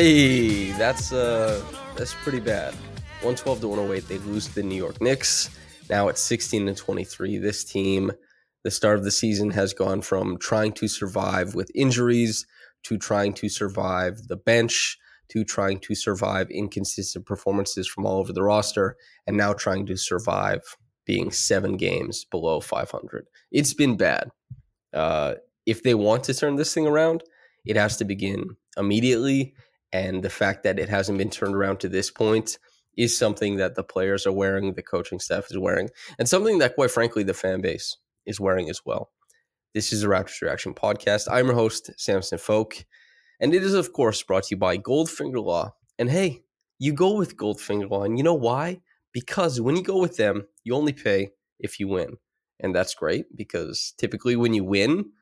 Hey, that's uh that's pretty bad. 112 to 108, they lose to the New York Knicks. Now it's 16 to 23. This team, the start of the season has gone from trying to survive with injuries to trying to survive the bench to trying to survive inconsistent performances from all over the roster and now trying to survive being 7 games below 500. It's been bad. Uh if they want to turn this thing around, it has to begin immediately and the fact that it hasn't been turned around to this point is something that the players are wearing, the coaching staff is wearing, and something that, quite frankly, the fan base is wearing as well. This is the Raptors Reaction Podcast. I'm your host, Samson Folk, and it is, of course, brought to you by Goldfinger Law. And hey, you go with Goldfinger Law, and you know why? Because when you go with them, you only pay if you win. And that's great because typically when you win,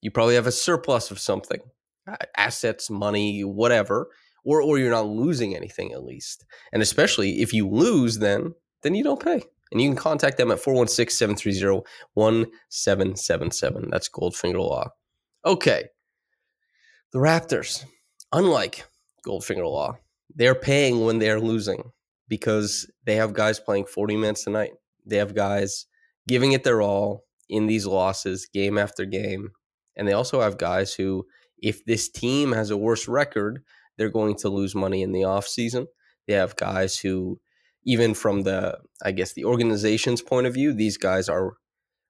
you probably have a surplus of something Uh, assets, money, whatever, or or you're not losing anything at least. And especially if you lose, then then you don't pay. And you can contact them at 416-730-1777. That's Goldfinger Law. Okay. The Raptors, unlike Goldfinger Law, they're paying when they're losing because they have guys playing 40 minutes a night. They have guys giving it their all in these losses game after game. And they also have guys who if this team has a worse record, they're going to lose money in the offseason. They have guys who, even from the, I guess, the organization's point of view, these guys are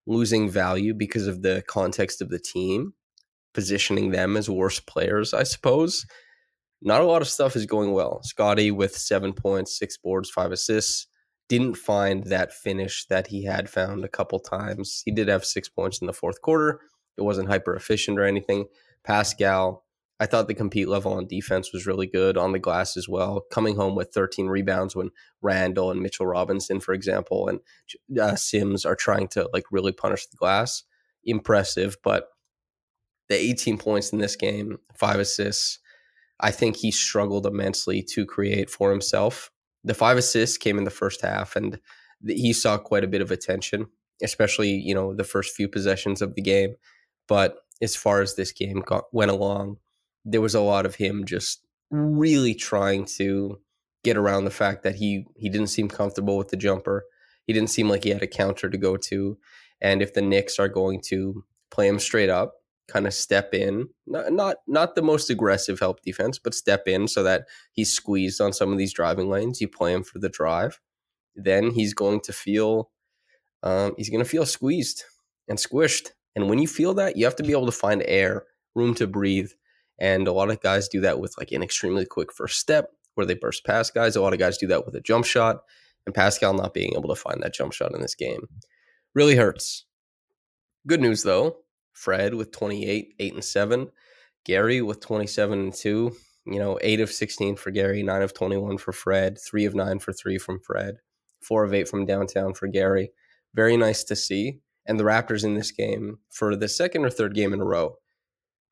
losing value because of the context of the team, positioning them as worse players, I suppose. Not a lot of stuff is going well. Scottie with seven points, six boards, five assists, didn't find that finish that he had found a couple times. He did have six points in the fourth quarter. It wasn't hyper efficient or anything. Pascal, I thought the compete level on defense was really good on the glass as well, coming home with 13 rebounds when Randle and Mitchell Robinson, for example, and uh, Sims are trying to like really punish the glass. Impressive, but the 18 points in this game, five assists, I think he struggled immensely to create for himself. The five assists came in the first half, and he saw quite a bit of attention, especially you know the first few possessions of the game. But as far as this game got, went along, there was a lot of him just really trying to get around the fact that he he didn't seem comfortable with the jumper. He didn't seem like he had a counter to go to. And if the Knicks are going to play him straight up, kind of step in, not not not the most aggressive help defense, but step in so that he's squeezed on some of these driving lanes. You play him for the drive, then he's going to feel um, he's going to feel squeezed and squished. And when you feel that, you have to be able to find air, room to breathe. And a lot of guys do that with like an extremely quick first step where they burst past guys. A lot of guys do that with a jump shot. And Pascal not being able to find that jump shot in this game really hurts. Good news though, Fred with 28, 8 and 7, Gary with 27 and 2, you know, 8 of 16 for Gary, 9 of 21 for Fred, 3 of 9 for 3 from Fred, 4 of 8 from downtown for Gary. Very nice to see and the Raptors in this game for the second or third game in a row,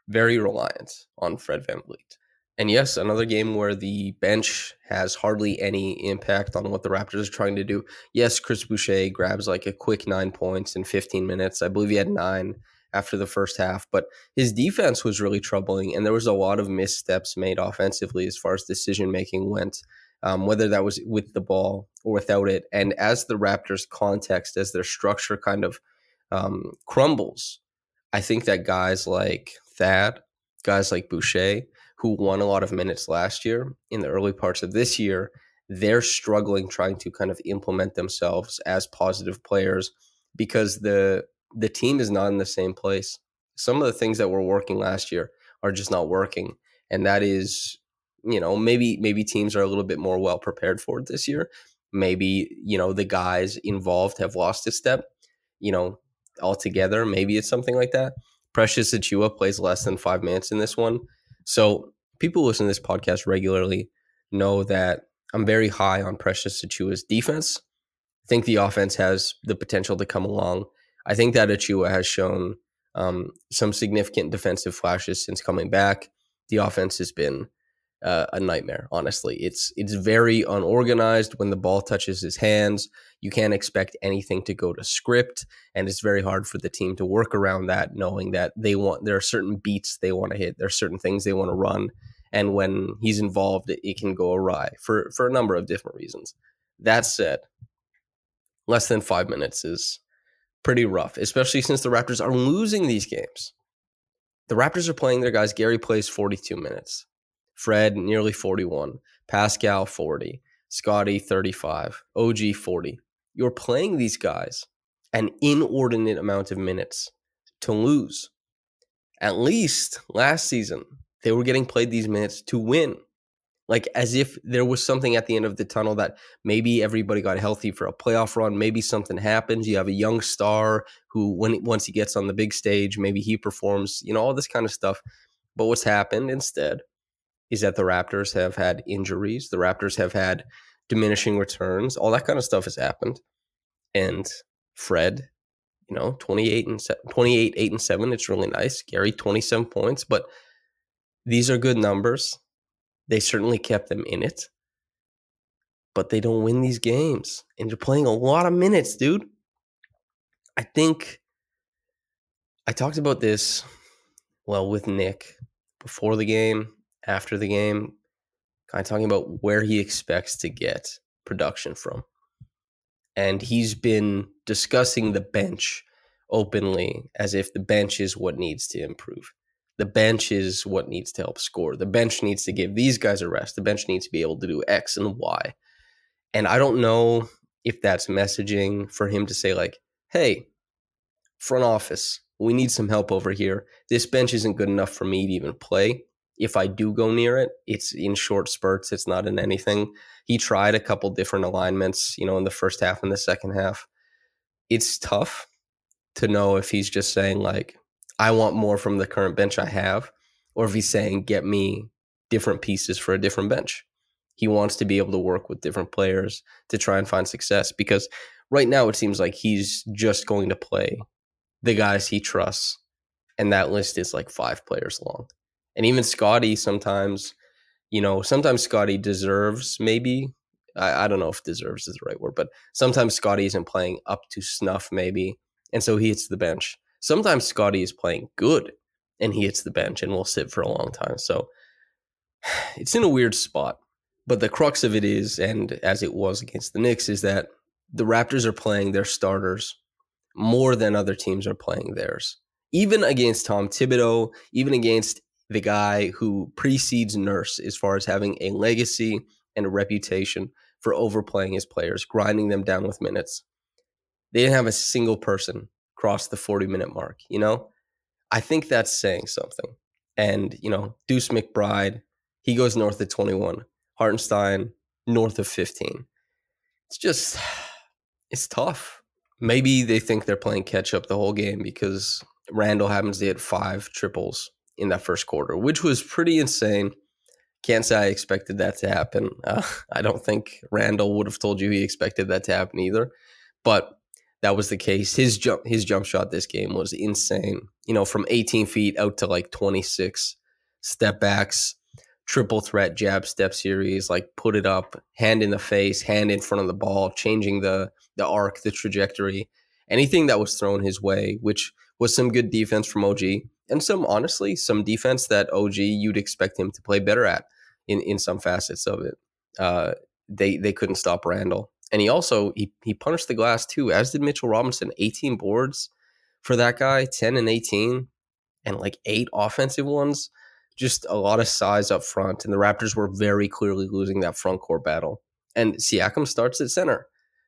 very reliant on Fred Van VanVleet. And yes, another game where the bench has hardly any impact on what the Raptors are trying to do. Yes, Chris Boucher grabs like a quick nine points in 15 minutes. I believe he had nine after the first half, but his defense was really troubling, and there was a lot of missteps made offensively as far as decision making went, um, whether that was with the ball or without it. And as the Raptors' context, as their structure kind of um, crumbles, I think that guys like Thad, guys like Boucher, who won a lot of minutes last year in the early parts of this year, they're struggling trying to kind of implement themselves as positive players because the the team is not in the same place. some of the things that were working last year are just not working. And that is, you know, maybe maybe teams are a little bit more well prepared for it this year. Maybe, you know, the guys involved have lost a step, you know, altogether. Maybe it's something like that. Precious Achiuwa plays less than five minutes in this one. So people who listen to this podcast regularly know that I'm very high on Precious Achiuwa's defense. I think the offense has the potential to come along. I think that Achiuwa has shown um, some significant defensive flashes since coming back. The offense has been uh, a nightmare. Honestly, it's it's very unorganized when the ball touches his hands. You can't expect anything to go to script, and it's very hard for the team to work around that, knowing that they want there are certain beats they want to hit, there are certain things they want to run, and when he's involved, it, it can go awry for for a number of different reasons. That said, less than five minutes is pretty rough, especially since the Raptors are losing these games. The Raptors are playing their guys. Gary plays 42 minutes. Fred nearly 41, Pascal 40, Scottie 35, OG 40. You're playing these guys an inordinate amount of minutes to lose. At least last season, they were getting played these minutes to win. Like as if there was something at the end of the tunnel that maybe everybody got healthy for a playoff run. Maybe something happens. You have a young star who, when once he gets on the big stage, maybe he performs. You know all this kind of stuff. But what's happened instead is that the Raptors have had injuries. The Raptors have had diminishing returns. All that kind of stuff has happened. And Fred, you know, 28 and 28 8 and 7, it's really nice. Gary 27 points, but these are good numbers. They certainly kept them in it. But they don't win these games. And you're playing a lot of minutes, dude. I think I talked about this well with Nick before the game after the game, kind of talking about where he expects to get production from. And he's been discussing the bench openly as if the bench is what needs to improve. The bench is what needs to help score. The bench needs to give these guys a rest. The bench needs to be able to do X and Y. And I don't know if that's messaging for him to say, like, hey, front office, we need some help over here. This bench isn't good enough for me to even play if I do go near it, it's in short spurts. It's not in anything. He tried a couple different alignments, you know, in the first half and the second half. It's tough to know if he's just saying like, I want more from the current bench I have, or if he's saying, get me different pieces for a different bench. He wants to be able to work with different players to try and find success because right now it seems like he's just going to play the guys he trusts. And that list is like five players long and even Scottie sometimes, you know, sometimes Scottie deserves maybe. I, I don't know if deserves is the right word, but sometimes Scottie isn't playing up to snuff, maybe, and so he hits the bench. Sometimes Scottie is playing good, and he hits the bench and will sit for a long time. So it's in a weird spot. But the crux of it is, and as it was against the Knicks, is that the Raptors are playing their starters more than other teams are playing theirs. Even against Tom Thibodeau, even against the guy who precedes Nurse as far as having a legacy and a reputation for overplaying his players, grinding them down with minutes. They didn't have a single person cross the 40 minute mark, you know? I think that's saying something. And, you know, Deuce McBride, he goes north of 21. Hartenstein, north of 15. It's just, it's tough. Maybe they think they're playing catch up the whole game because Randle happens to hit five triples in that first quarter, which was pretty insane. Can't say I expected that to happen. Uh, I don't think Randle would have told you he expected that to happen either, but that was the case. His jump, his jump shot this game was insane. You know, from 18 feet out to like 26 step backs, triple threat jab step series, like put it up, hand in the face, hand in front of the ball, changing the the arc, the trajectory, anything that was thrown his way, which was some good defense from OG and some honestly some defense that OG you'd expect him to play better at in in some facets of it. Uh, they they couldn't stop Randle, and he also he he punished the glass too, as did Mitchell Robinson. 18 boards for that guy, 10 and 18, and like eight offensive ones. Just a lot of size up front, and the Raptors were very clearly losing that front court battle. And Siakam starts at center.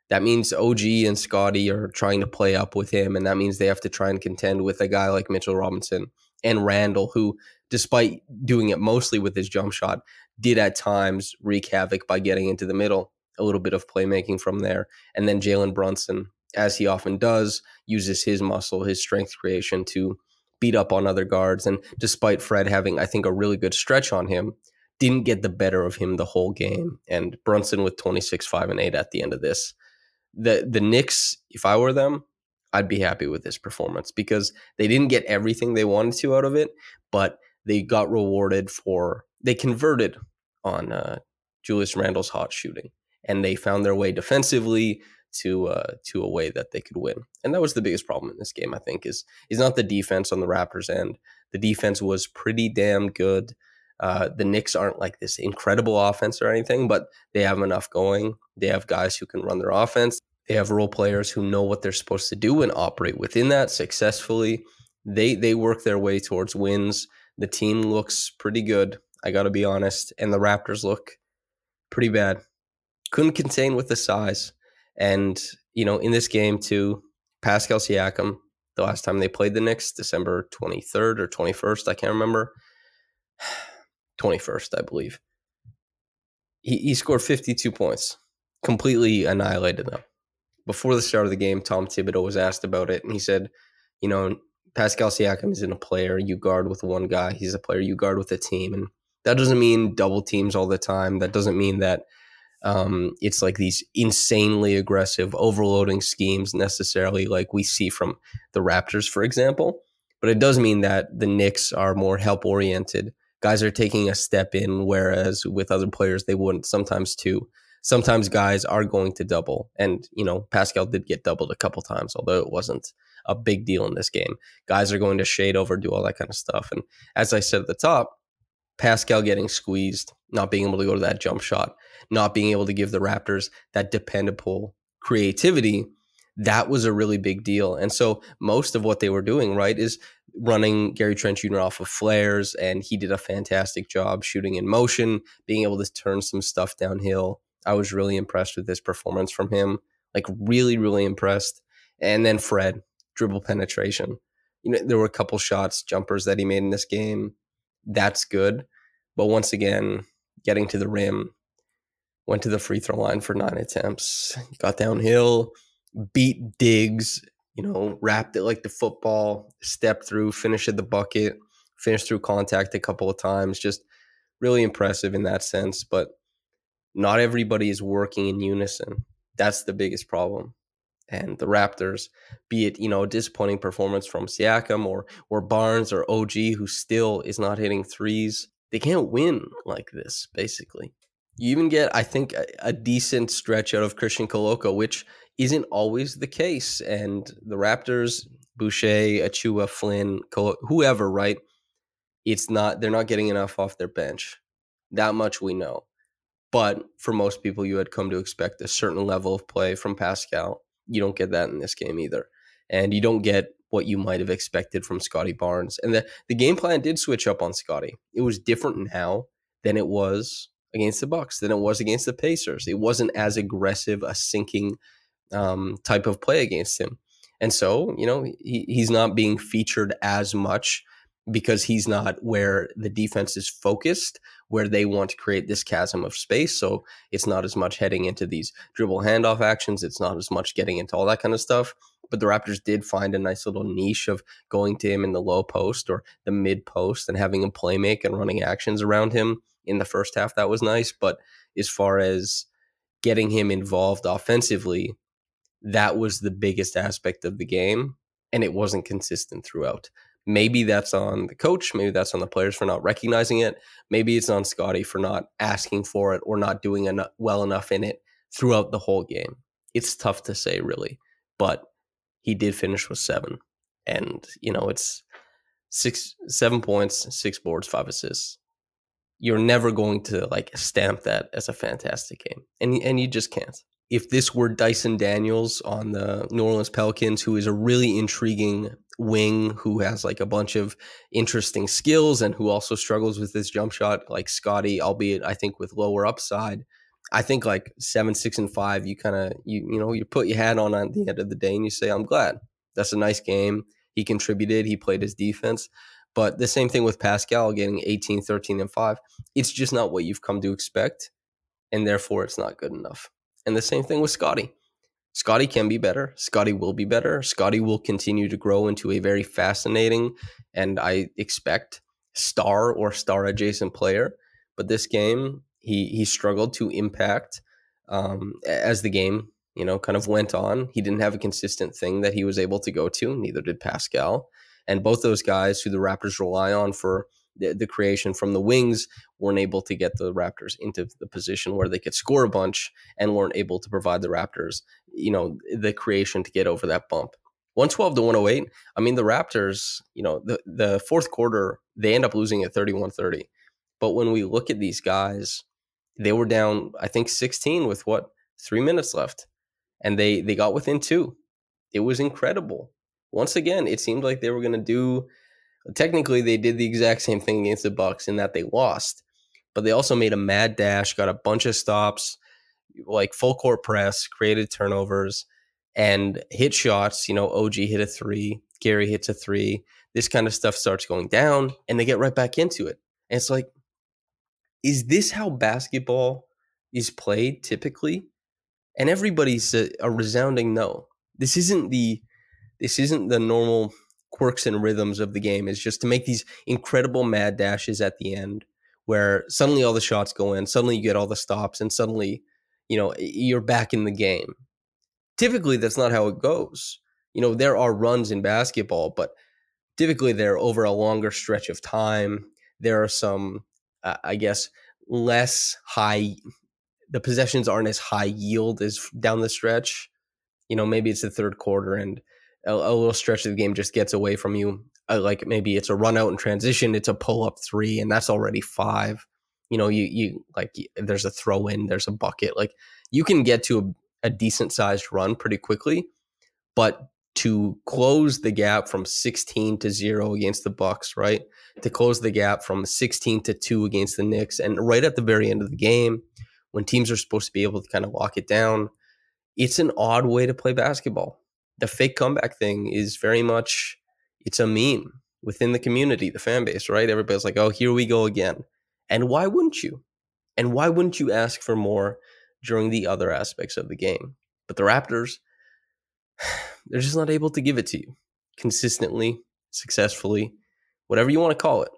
That means OG and Scottie are trying to play up with him, and that means they have to try and contend with a guy like Mitchell Robinson and Randle, who, despite doing it mostly with his jump shot, did at times wreak havoc by getting into the middle, a little bit of playmaking from there. And then Jalen Brunson, as he often does, uses his muscle, his strength creation to beat up on other guards. And despite Fred having, I think, a really good stretch on him, didn't get the better of him the whole game. And Brunson with 26, 5, and 8 at the end of this. The the Knicks, if I were them, I'd be happy with this performance because they didn't get everything they wanted to out of it, but they got rewarded for they converted on uh, Julius Randle's hot shooting, and they found their way defensively to uh, to a way that they could win. And that was the biggest problem in this game. I think is is not the defense on the Raptors end. The defense was pretty damn good. Uh, the Knicks aren't like this incredible offense or anything, but they have enough going. They have guys who can run their offense. They have role players who know what they're supposed to do and operate within that successfully. They they work their way towards wins. The team looks pretty good. I got to be honest, and the Raptors look pretty bad. Couldn't contain with the size, and you know in this game too, Pascal Siakam. The last time they played the Knicks, December twenty third or twenty first, I can't remember. Twenty first, I believe. He he scored fifty two points, completely annihilated them before the start of the game, Tom Thibodeau was asked about it, and he said, you know, Pascal Siakam isn't a player you guard with one guy. He's a player you guard with a team, and that doesn't mean double teams all the time. That doesn't mean that um, it's like these insanely aggressive overloading schemes necessarily, like we see from the Raptors, for example. But it does mean that the Knicks are more help oriented. Guys are taking a step in, whereas with other players they wouldn't. Sometimes too sometimes guys are going to double. And, you know, Pascal did get doubled a couple times, although it wasn't a big deal in this game. Guys are going to shade over, do all that kind of stuff. And as I said at the top, Pascal getting squeezed, not being able to go to that jump shot, not being able to give the Raptors that dependable creativity, that was a really big deal. And so most of what they were doing, right, is running Gary Trent Jr. off of flares, and he did a fantastic job shooting in motion, being able to turn some stuff downhill. I was really impressed with this performance from him. Like really, really impressed. And then Fred, dribble penetration. You know, there were a couple shots, jumpers that he made in this game. That's good. But once again, getting to the rim, went to the free throw line for nine attempts, got downhill, beat Diggs, you know, wrapped it like the football, stepped through, finished at the bucket, finished through contact a couple of times. Just really impressive in that sense. But not everybody is working in unison. That's the biggest problem. And the Raptors, be it you know a disappointing performance from Siakam or or Barnes or OG, who still is not hitting threes, they can't win like this. Basically, you even get I think a, a decent stretch out of Christian Koloko, which isn't always the case. And the Raptors, Boucher, Achiuwa, Flynn, whoever, right? It's not they're not getting enough off their bench. That much we know. But for most people, you had come to expect a certain level of play from Pascal. You don't get that in this game either. And you don't get what you might have expected from Scottie Barnes. And the, the game plan did switch up on Scottie. It was different now than it was against the Bucks, than it was against the Pacers. It wasn't as aggressive, a sinking um, type of play against him. And so, you know, he, he's not being featured as much because he's not where the defense is focused, where they want to create this chasm of space. So it's not as much heading into these dribble handoff actions. It's not as much getting into all that kind of stuff. But the Raptors did find a nice little niche of going to him in the low post or the mid post and having him play make and running actions around him in the first half. That was nice. But as far as getting him involved offensively, that was the biggest aspect of the game. And it wasn't consistent throughout. Maybe that's on the coach. Maybe that's on the players for not recognizing it. Maybe it's on Scottie for not asking for it or not doing enough, well enough in it throughout the whole game. It's tough to say, really, but he did finish with seven, and you know it's six, seven points, six boards, five assists. You're never going to like stamp that as a fantastic game, and and you just can't if this were Dyson Daniels on the New Orleans Pelicans, who is a really intriguing wing who has like a bunch of interesting skills and who also struggles with this jump shot, like Scottie, albeit I think with lower upside, I think like seven, six, and five, you kind of you you know you put your hat on at the end of the day and you say, I'm glad. That's a nice game. He contributed. He played his defense. But the same thing with Pascal getting 18, 13, and 5. It's just not what you've come to expect. And therefore, it's not good enough. And the same thing with Scottie. Scottie can be better. Scottie will be better. Scottie will continue to grow into a very fascinating and I expect star or star adjacent player. But this game, he he struggled to impact um, as the game you know kind of went on. He didn't have a consistent thing that he was able to go to. Neither did Pascal. And both those guys who the Raptors rely on for the, the creation from the wings weren't able to get the Raptors into the position where they could score a bunch and weren't able to provide the Raptors, you know, the creation to get over that bump. 112 to 108. I mean, the Raptors, you know, the, the fourth quarter, they end up losing at 31 30. But when we look at these guys, they were down, I think, 16 with what, three minutes left. And they they got within two. It was incredible. Once again, it seemed like they were gonna do technically they did the exact same thing against the Bucks in that they lost. But they also made a mad dash, got a bunch of stops, like full court press, created turnovers, and hit shots. You know, OG hit a three, Gary hits a three. This kind of stuff starts going down, and they get right back into it. And it's like, is this how basketball is played typically? And everybody's a, a resounding no. This isn't the this isn't the normal quirks and rhythms of the game. Is just to make these incredible mad dashes at the end where suddenly all the shots go in, suddenly you get all the stops, and suddenly, you know, you're back in the game. Typically, that's not how it goes. You know, there are runs in basketball, but typically they're over a longer stretch of time. There are some, uh, I guess, less high. The possessions aren't as high yield as down the stretch. You know, maybe it's the third quarter and a, a little stretch of the game just gets away from you. Uh, like maybe it's a run out and transition, it's a pull up three, and that's already five. You know, you you like there's a throw in, there's a bucket. Like you can get to a, a decent sized run pretty quickly, but to close the gap from 16 to 0 against the bucks right to close the gap from 16 to 2 against the knicks and right at the very end of the game when teams are supposed to be able to kind of lock it down it's an odd way to play basketball the fake comeback thing is very much it's a meme within the community the fan base right everybody's like oh here we go again and why wouldn't you and why wouldn't you ask for more during the other aspects of the game but the raptors they're just not able to give it to you consistently, successfully, whatever you want to call it.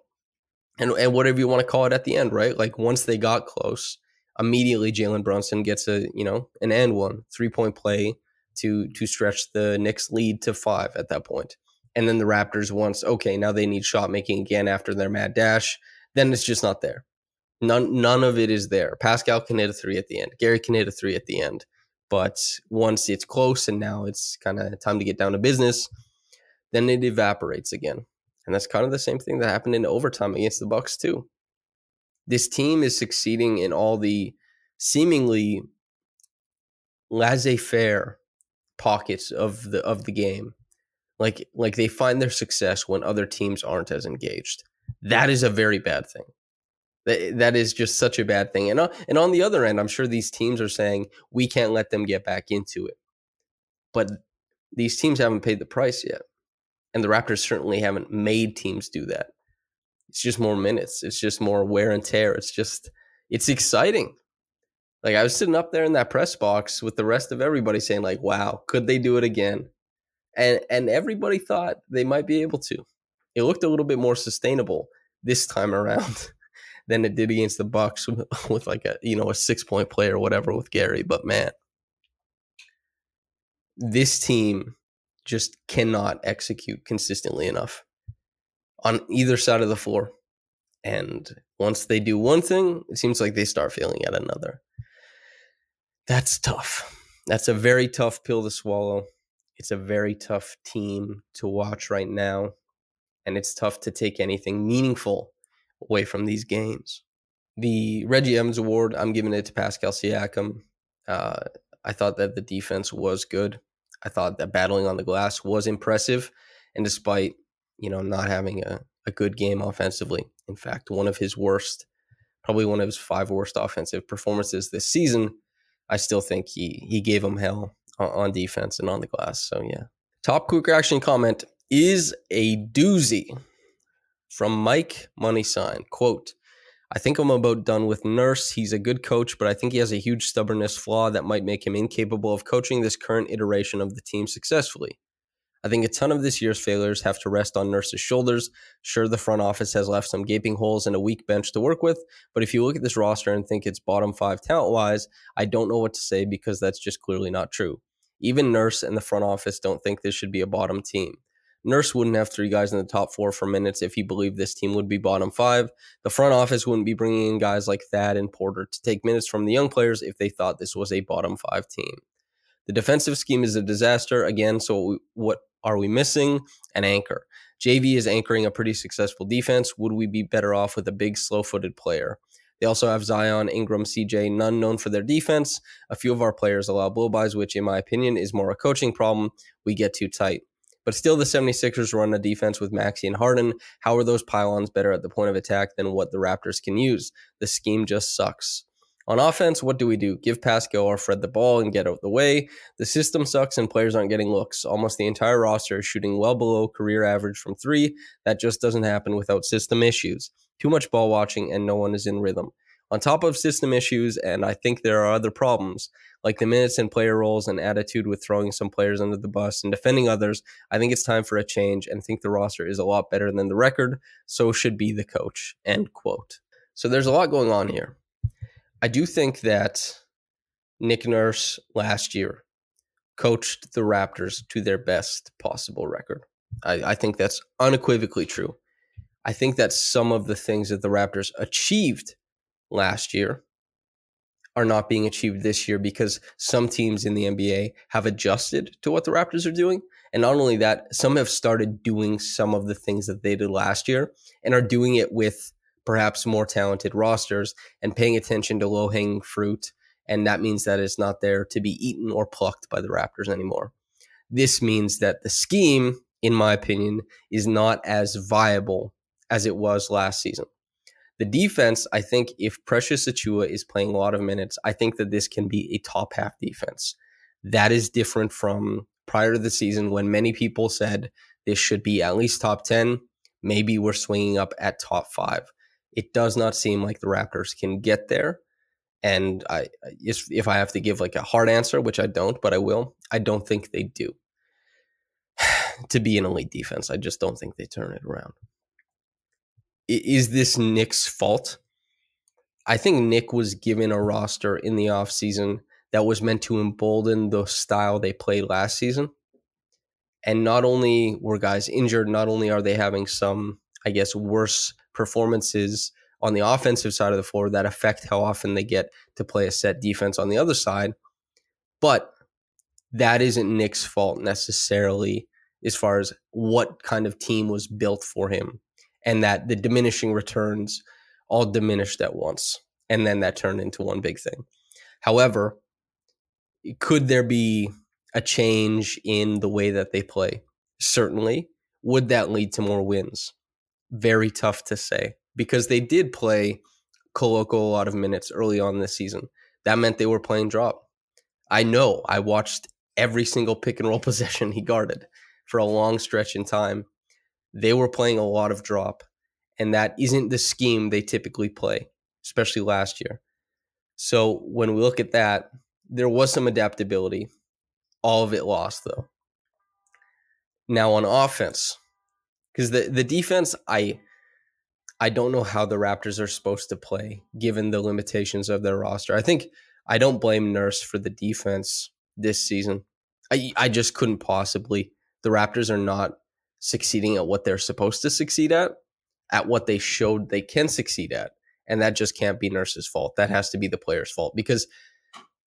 And, and whatever you want to call it at the end, right? Like once they got close, immediately Jalen Brunson gets a, you know, an and one, three point play to to stretch the Knicks lead to five at that point. And then the Raptors once, okay, now they need shot making again after their mad dash. Then it's just not there. None none of it is there. Pascal can hit a three at the end. Gary can hit a three at the end. But once it's close and now it's kind of time to get down to business, then it evaporates again. And that's kind of the same thing that happened in overtime against the Bucks too. This team is succeeding in all the seemingly laissez-faire pockets of the of the game. Like like they find their success when other teams aren't as engaged. That is a very bad thing. That, that is just such a bad thing. And, uh, and on the other end, I'm sure these teams are saying we can't let them get back into it. But these teams haven't paid the price yet. And the Raptors certainly haven't made teams do that. It's just more minutes. It's just more wear and tear. It's just, it's exciting. Like I was sitting up there in that press box with the rest of everybody saying, like, wow, could they do it again? And and everybody thought they might be able to. It looked a little bit more sustainable this time around. than it did against the Bucks with, with like a you know a six point play or whatever with Gary. But man, this team just cannot execute consistently enough on either side of the floor. And once they do one thing, it seems like they start failing at another. That's tough. That's a very tough pill to swallow. It's a very tough team to watch right now. And it's tough to take anything meaningful away from these games. The Reggie Evans Award, I'm giving it to Pascal Siakam. Uh, I thought that the defense was good. I thought that battling on the glass was impressive. And despite, you know, not having a, a good game offensively, in fact, one of his worst probably one of his five worst offensive performances this season. I still think he he gave them hell on, defense and on the glass. So yeah. Top quick reaction comment is a doozy from Mike Money Sign. Quote, I think I'm about done with Nurse. He's a good coach, but I think he has a huge stubbornness flaw that might make him incapable of coaching this current iteration of the team successfully. I think a ton of this year's failures have to rest on Nurse's shoulders. Sure, the front office has left some gaping holes and a weak bench to work with, but if you look at this roster and think it's bottom five talent wise, I don't know what to say because that's just clearly not true. Even Nurse and the front office don't think this should be a bottom team. Nurse wouldn't have three guys in the top four for minutes if he believed this team would be bottom five. The front office wouldn't be bringing in guys like Thad and Porter to take minutes from the young players if they thought this was a bottom five team. The defensive scheme is a disaster again. So what are we missing? An anchor. JV is anchoring a pretty successful defense. Would we be better off with a big, slow footed player? They also have Zion, Ingram, CJ, none known for their defense. A few of our players allow blowbys, which, in my opinion, is more a coaching problem. We get too tight. But still, the 76ers run a defense with Maxey and Harden. How are those pylons better at the point of attack than what the Raptors can use? The scheme just sucks. On offense, what do we do? Give Pascal or Fred the ball and get out the way. The system sucks and players aren't getting looks. Almost the entire roster is shooting well below career average from three. That just doesn't happen without system issues. Too much ball watching and no one is in rhythm. On top of system issues, and I think there are other problems, like the minutes and player roles and attitude with throwing some players under the bus and defending others, I think it's time for a change and think the roster is a lot better than the record. So should be the coach. End quote. So there's a lot going on here. I do think that Nick Nurse last year coached the Raptors to their best possible record. I, I, think that's unequivocally true. I think that some of the things that the Raptors achieved last year are not being achieved this year because some teams in the NBA have adjusted to what the Raptors are doing. And not only that, some have started doing some of the things that they did last year and are doing it with perhaps more talented rosters and paying attention to low hanging fruit. And that means that it's not there to be eaten or plucked by the Raptors anymore. This means that the scheme, in my opinion, is not as viable as it was last season. The defense, I think, if Precious Achiuwa is playing a lot of minutes, I think that this can be a top half defense. That is different from prior to the season when many people said this should be at least top 10. Maybe we're swinging up at top five it does not seem like the Raptors can get there. And I, if, I have to give like a hard answer, which I don't, but I will, I don't think they do. to be an elite defense, I just don't think they turn it around. Is this Nick's fault? I think Nick was given a roster in the offseason that was meant to embolden the style they played last season. And not only were guys injured, not only are they having some, I guess, worse performances on the offensive side of the floor that affect how often they get to play a set defense on the other side. But that isn't Nick's fault necessarily as far as what kind of team was built for him and that the diminishing returns all diminished at once. And then that turned into one big thing. However, could there be a change in the way that they play? Certainly. Would that lead to more wins? Very tough to say because they did play Koloko a lot of minutes early on this season. That meant they were playing drop. I know I watched every single pick and roll possession he guarded for a long stretch in time. They were playing a lot of drop, and that isn't the scheme they typically play, especially last year. So when we look at that, there was some adaptability. All of it lost, though. Now on offense, because the the defense I I don't know how the Raptors are supposed to play given the limitations of their roster. I think I don't blame Nurse for the defense this season. I I just couldn't possibly. The Raptors are not succeeding at what they're supposed to succeed at, at what they showed they can succeed at, and that just can't be Nurse's fault. That has to be the player's fault because,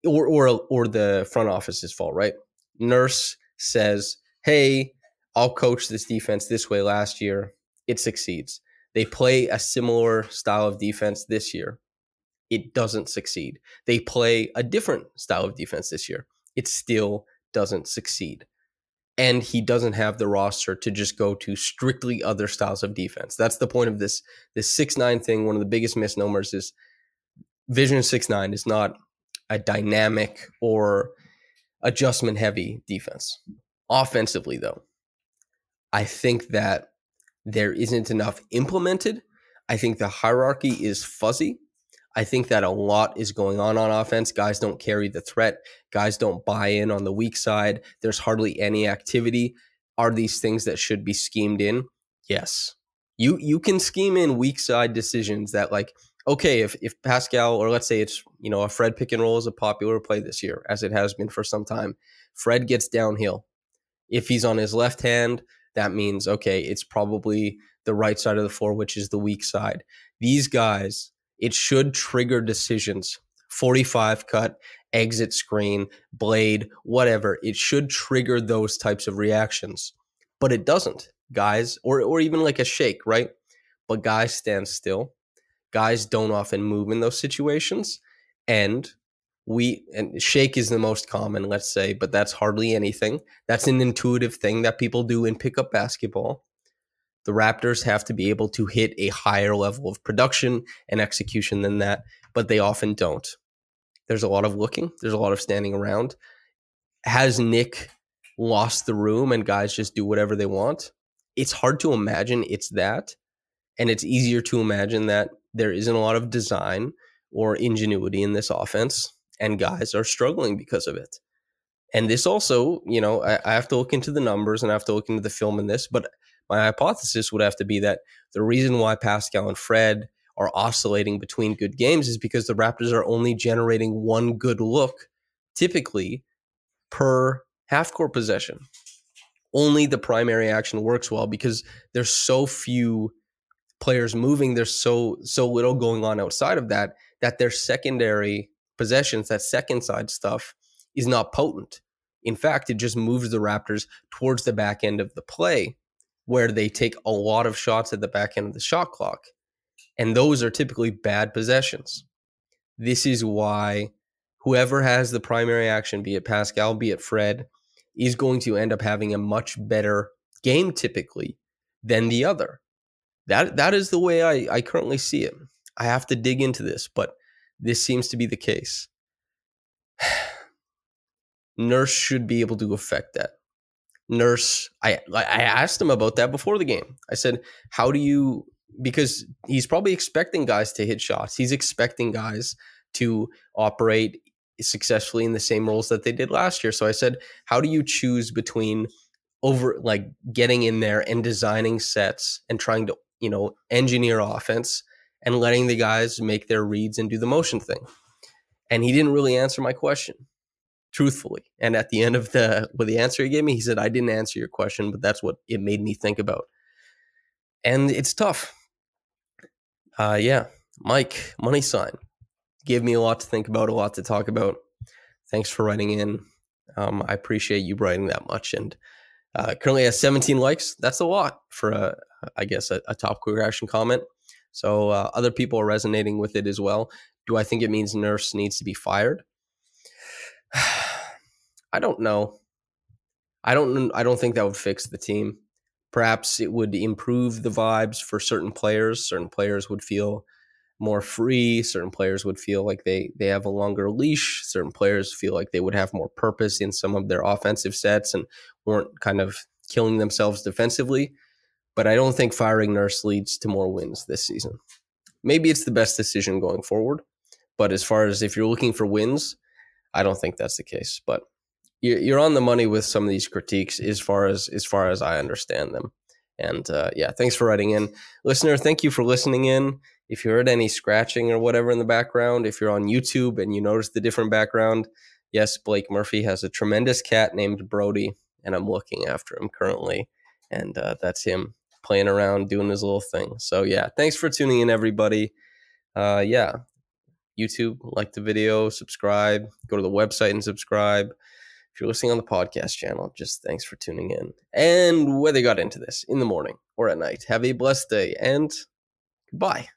or or or the front office's fault, right? Nurse says, "Hey, I'll coach this defense this way last year. It succeeds. They play a similar style of defense this year. It doesn't succeed. They play a different style of defense this year. It still doesn't succeed. And he doesn't have the roster to just go to strictly other styles of defense. That's the point of this this six nine thing. One of the biggest misnomers is Vision Six Nine is not a dynamic or adjustment heavy defense. Offensively, though, I think that there isn't enough implemented. I think the hierarchy is fuzzy. I think that a lot is going on on offense. Guys don't carry the threat. Guys don't buy in on the weak side. There's hardly any activity. Are these things that should be schemed in? Yes. You you can scheme in weak side decisions that like okay, if if Pascal or let's say it's, you know, a Fred pick and roll is a popular play this year as it has been for some time. Fred gets downhill. If he's on his left hand, that means okay, it's probably the right side of the floor which is the weak side. These guys it should trigger decisions 45 cut, exit screen, blade, whatever. It should trigger those types of reactions, but it doesn't, guys, or, or even like a shake, right? But guys stand still. Guys don't often move in those situations. And we, and shake is the most common, let's say, but that's hardly anything. That's an intuitive thing that people do in pickup basketball the Raptors have to be able to hit a higher level of production and execution than that, but they often don't. There's a lot of looking, there's a lot of standing around. Has Nick lost the room and guys just do whatever they want? It's hard to imagine it's that. And it's easier to imagine that there isn't a lot of design or ingenuity in this offense, and guys are struggling because of it. And this also, you know, I, I have to look into the numbers and I have to look into the film in this, but my hypothesis would have to be that the reason why Pascal and Fred are oscillating between good games is because the Raptors are only generating one good look typically per half court possession. Only the primary action works well because there's so few players moving, there's so so little going on outside of that that their secondary possessions, that second side stuff is not potent. In fact, it just moves the Raptors towards the back end of the play where they take a lot of shots at the back end of the shot clock. And those are typically bad possessions. This is why whoever has the primary action, be it Pascal, be it Fred, is going to end up having a much better game typically than the other. That that is the way I, I currently see it. I have to dig into this, but this seems to be the case. Nurse should be able to affect that. Nurse, I I asked him about that before the game. I said, "How do you?" Because he's probably expecting guys to hit shots. He's expecting guys to operate successfully in the same roles that they did last year. So I said, "How do you choose between over like getting in there and designing sets and trying to you know engineer offense and letting the guys make their reads and do the motion thing?" And he didn't really answer my question truthfully. And at the end of the with the answer he gave me, he said, "I didn't answer your question, but that's what it made me think about." And it's tough. Uh, yeah, Mike, money sign, gave me a lot to think about, a lot to talk about. Thanks for writing in. Um, I appreciate you writing that much, and uh, currently has 17 likes. That's a lot for a, I guess, a, a top quick action comment. So uh, other people are resonating with it as well. Do I think it means Nurse needs to be fired? I don't know. I don't. I don't think that would fix the team. Perhaps it would improve the vibes for certain players. Certain players would feel more free. Certain players would feel like they they have a longer leash. Certain players feel like they would have more purpose in some of their offensive sets and weren't kind of killing themselves defensively. But I don't think firing Nurse leads to more wins this season. Maybe it's the best decision going forward. But as far as if you're looking for wins, I don't think that's the case. But you're on the money with some of these critiques as far as as far as I understand them. And uh, yeah, thanks for writing in, listener. Thank you for listening in. If you heard any scratching or whatever in the background, if you're on YouTube and you notice the different background, yes, Blake Murphy has a tremendous cat named Brody, and I'm looking after him currently, and uh, that's him playing around doing his little thing. So yeah, thanks for tuning in, everybody. Uh, yeah, YouTube, like the video, subscribe, go to the website and subscribe. If you're listening on the podcast channel, just thanks for tuning in. And whether you got into this in the morning or at night, have a blessed day and goodbye.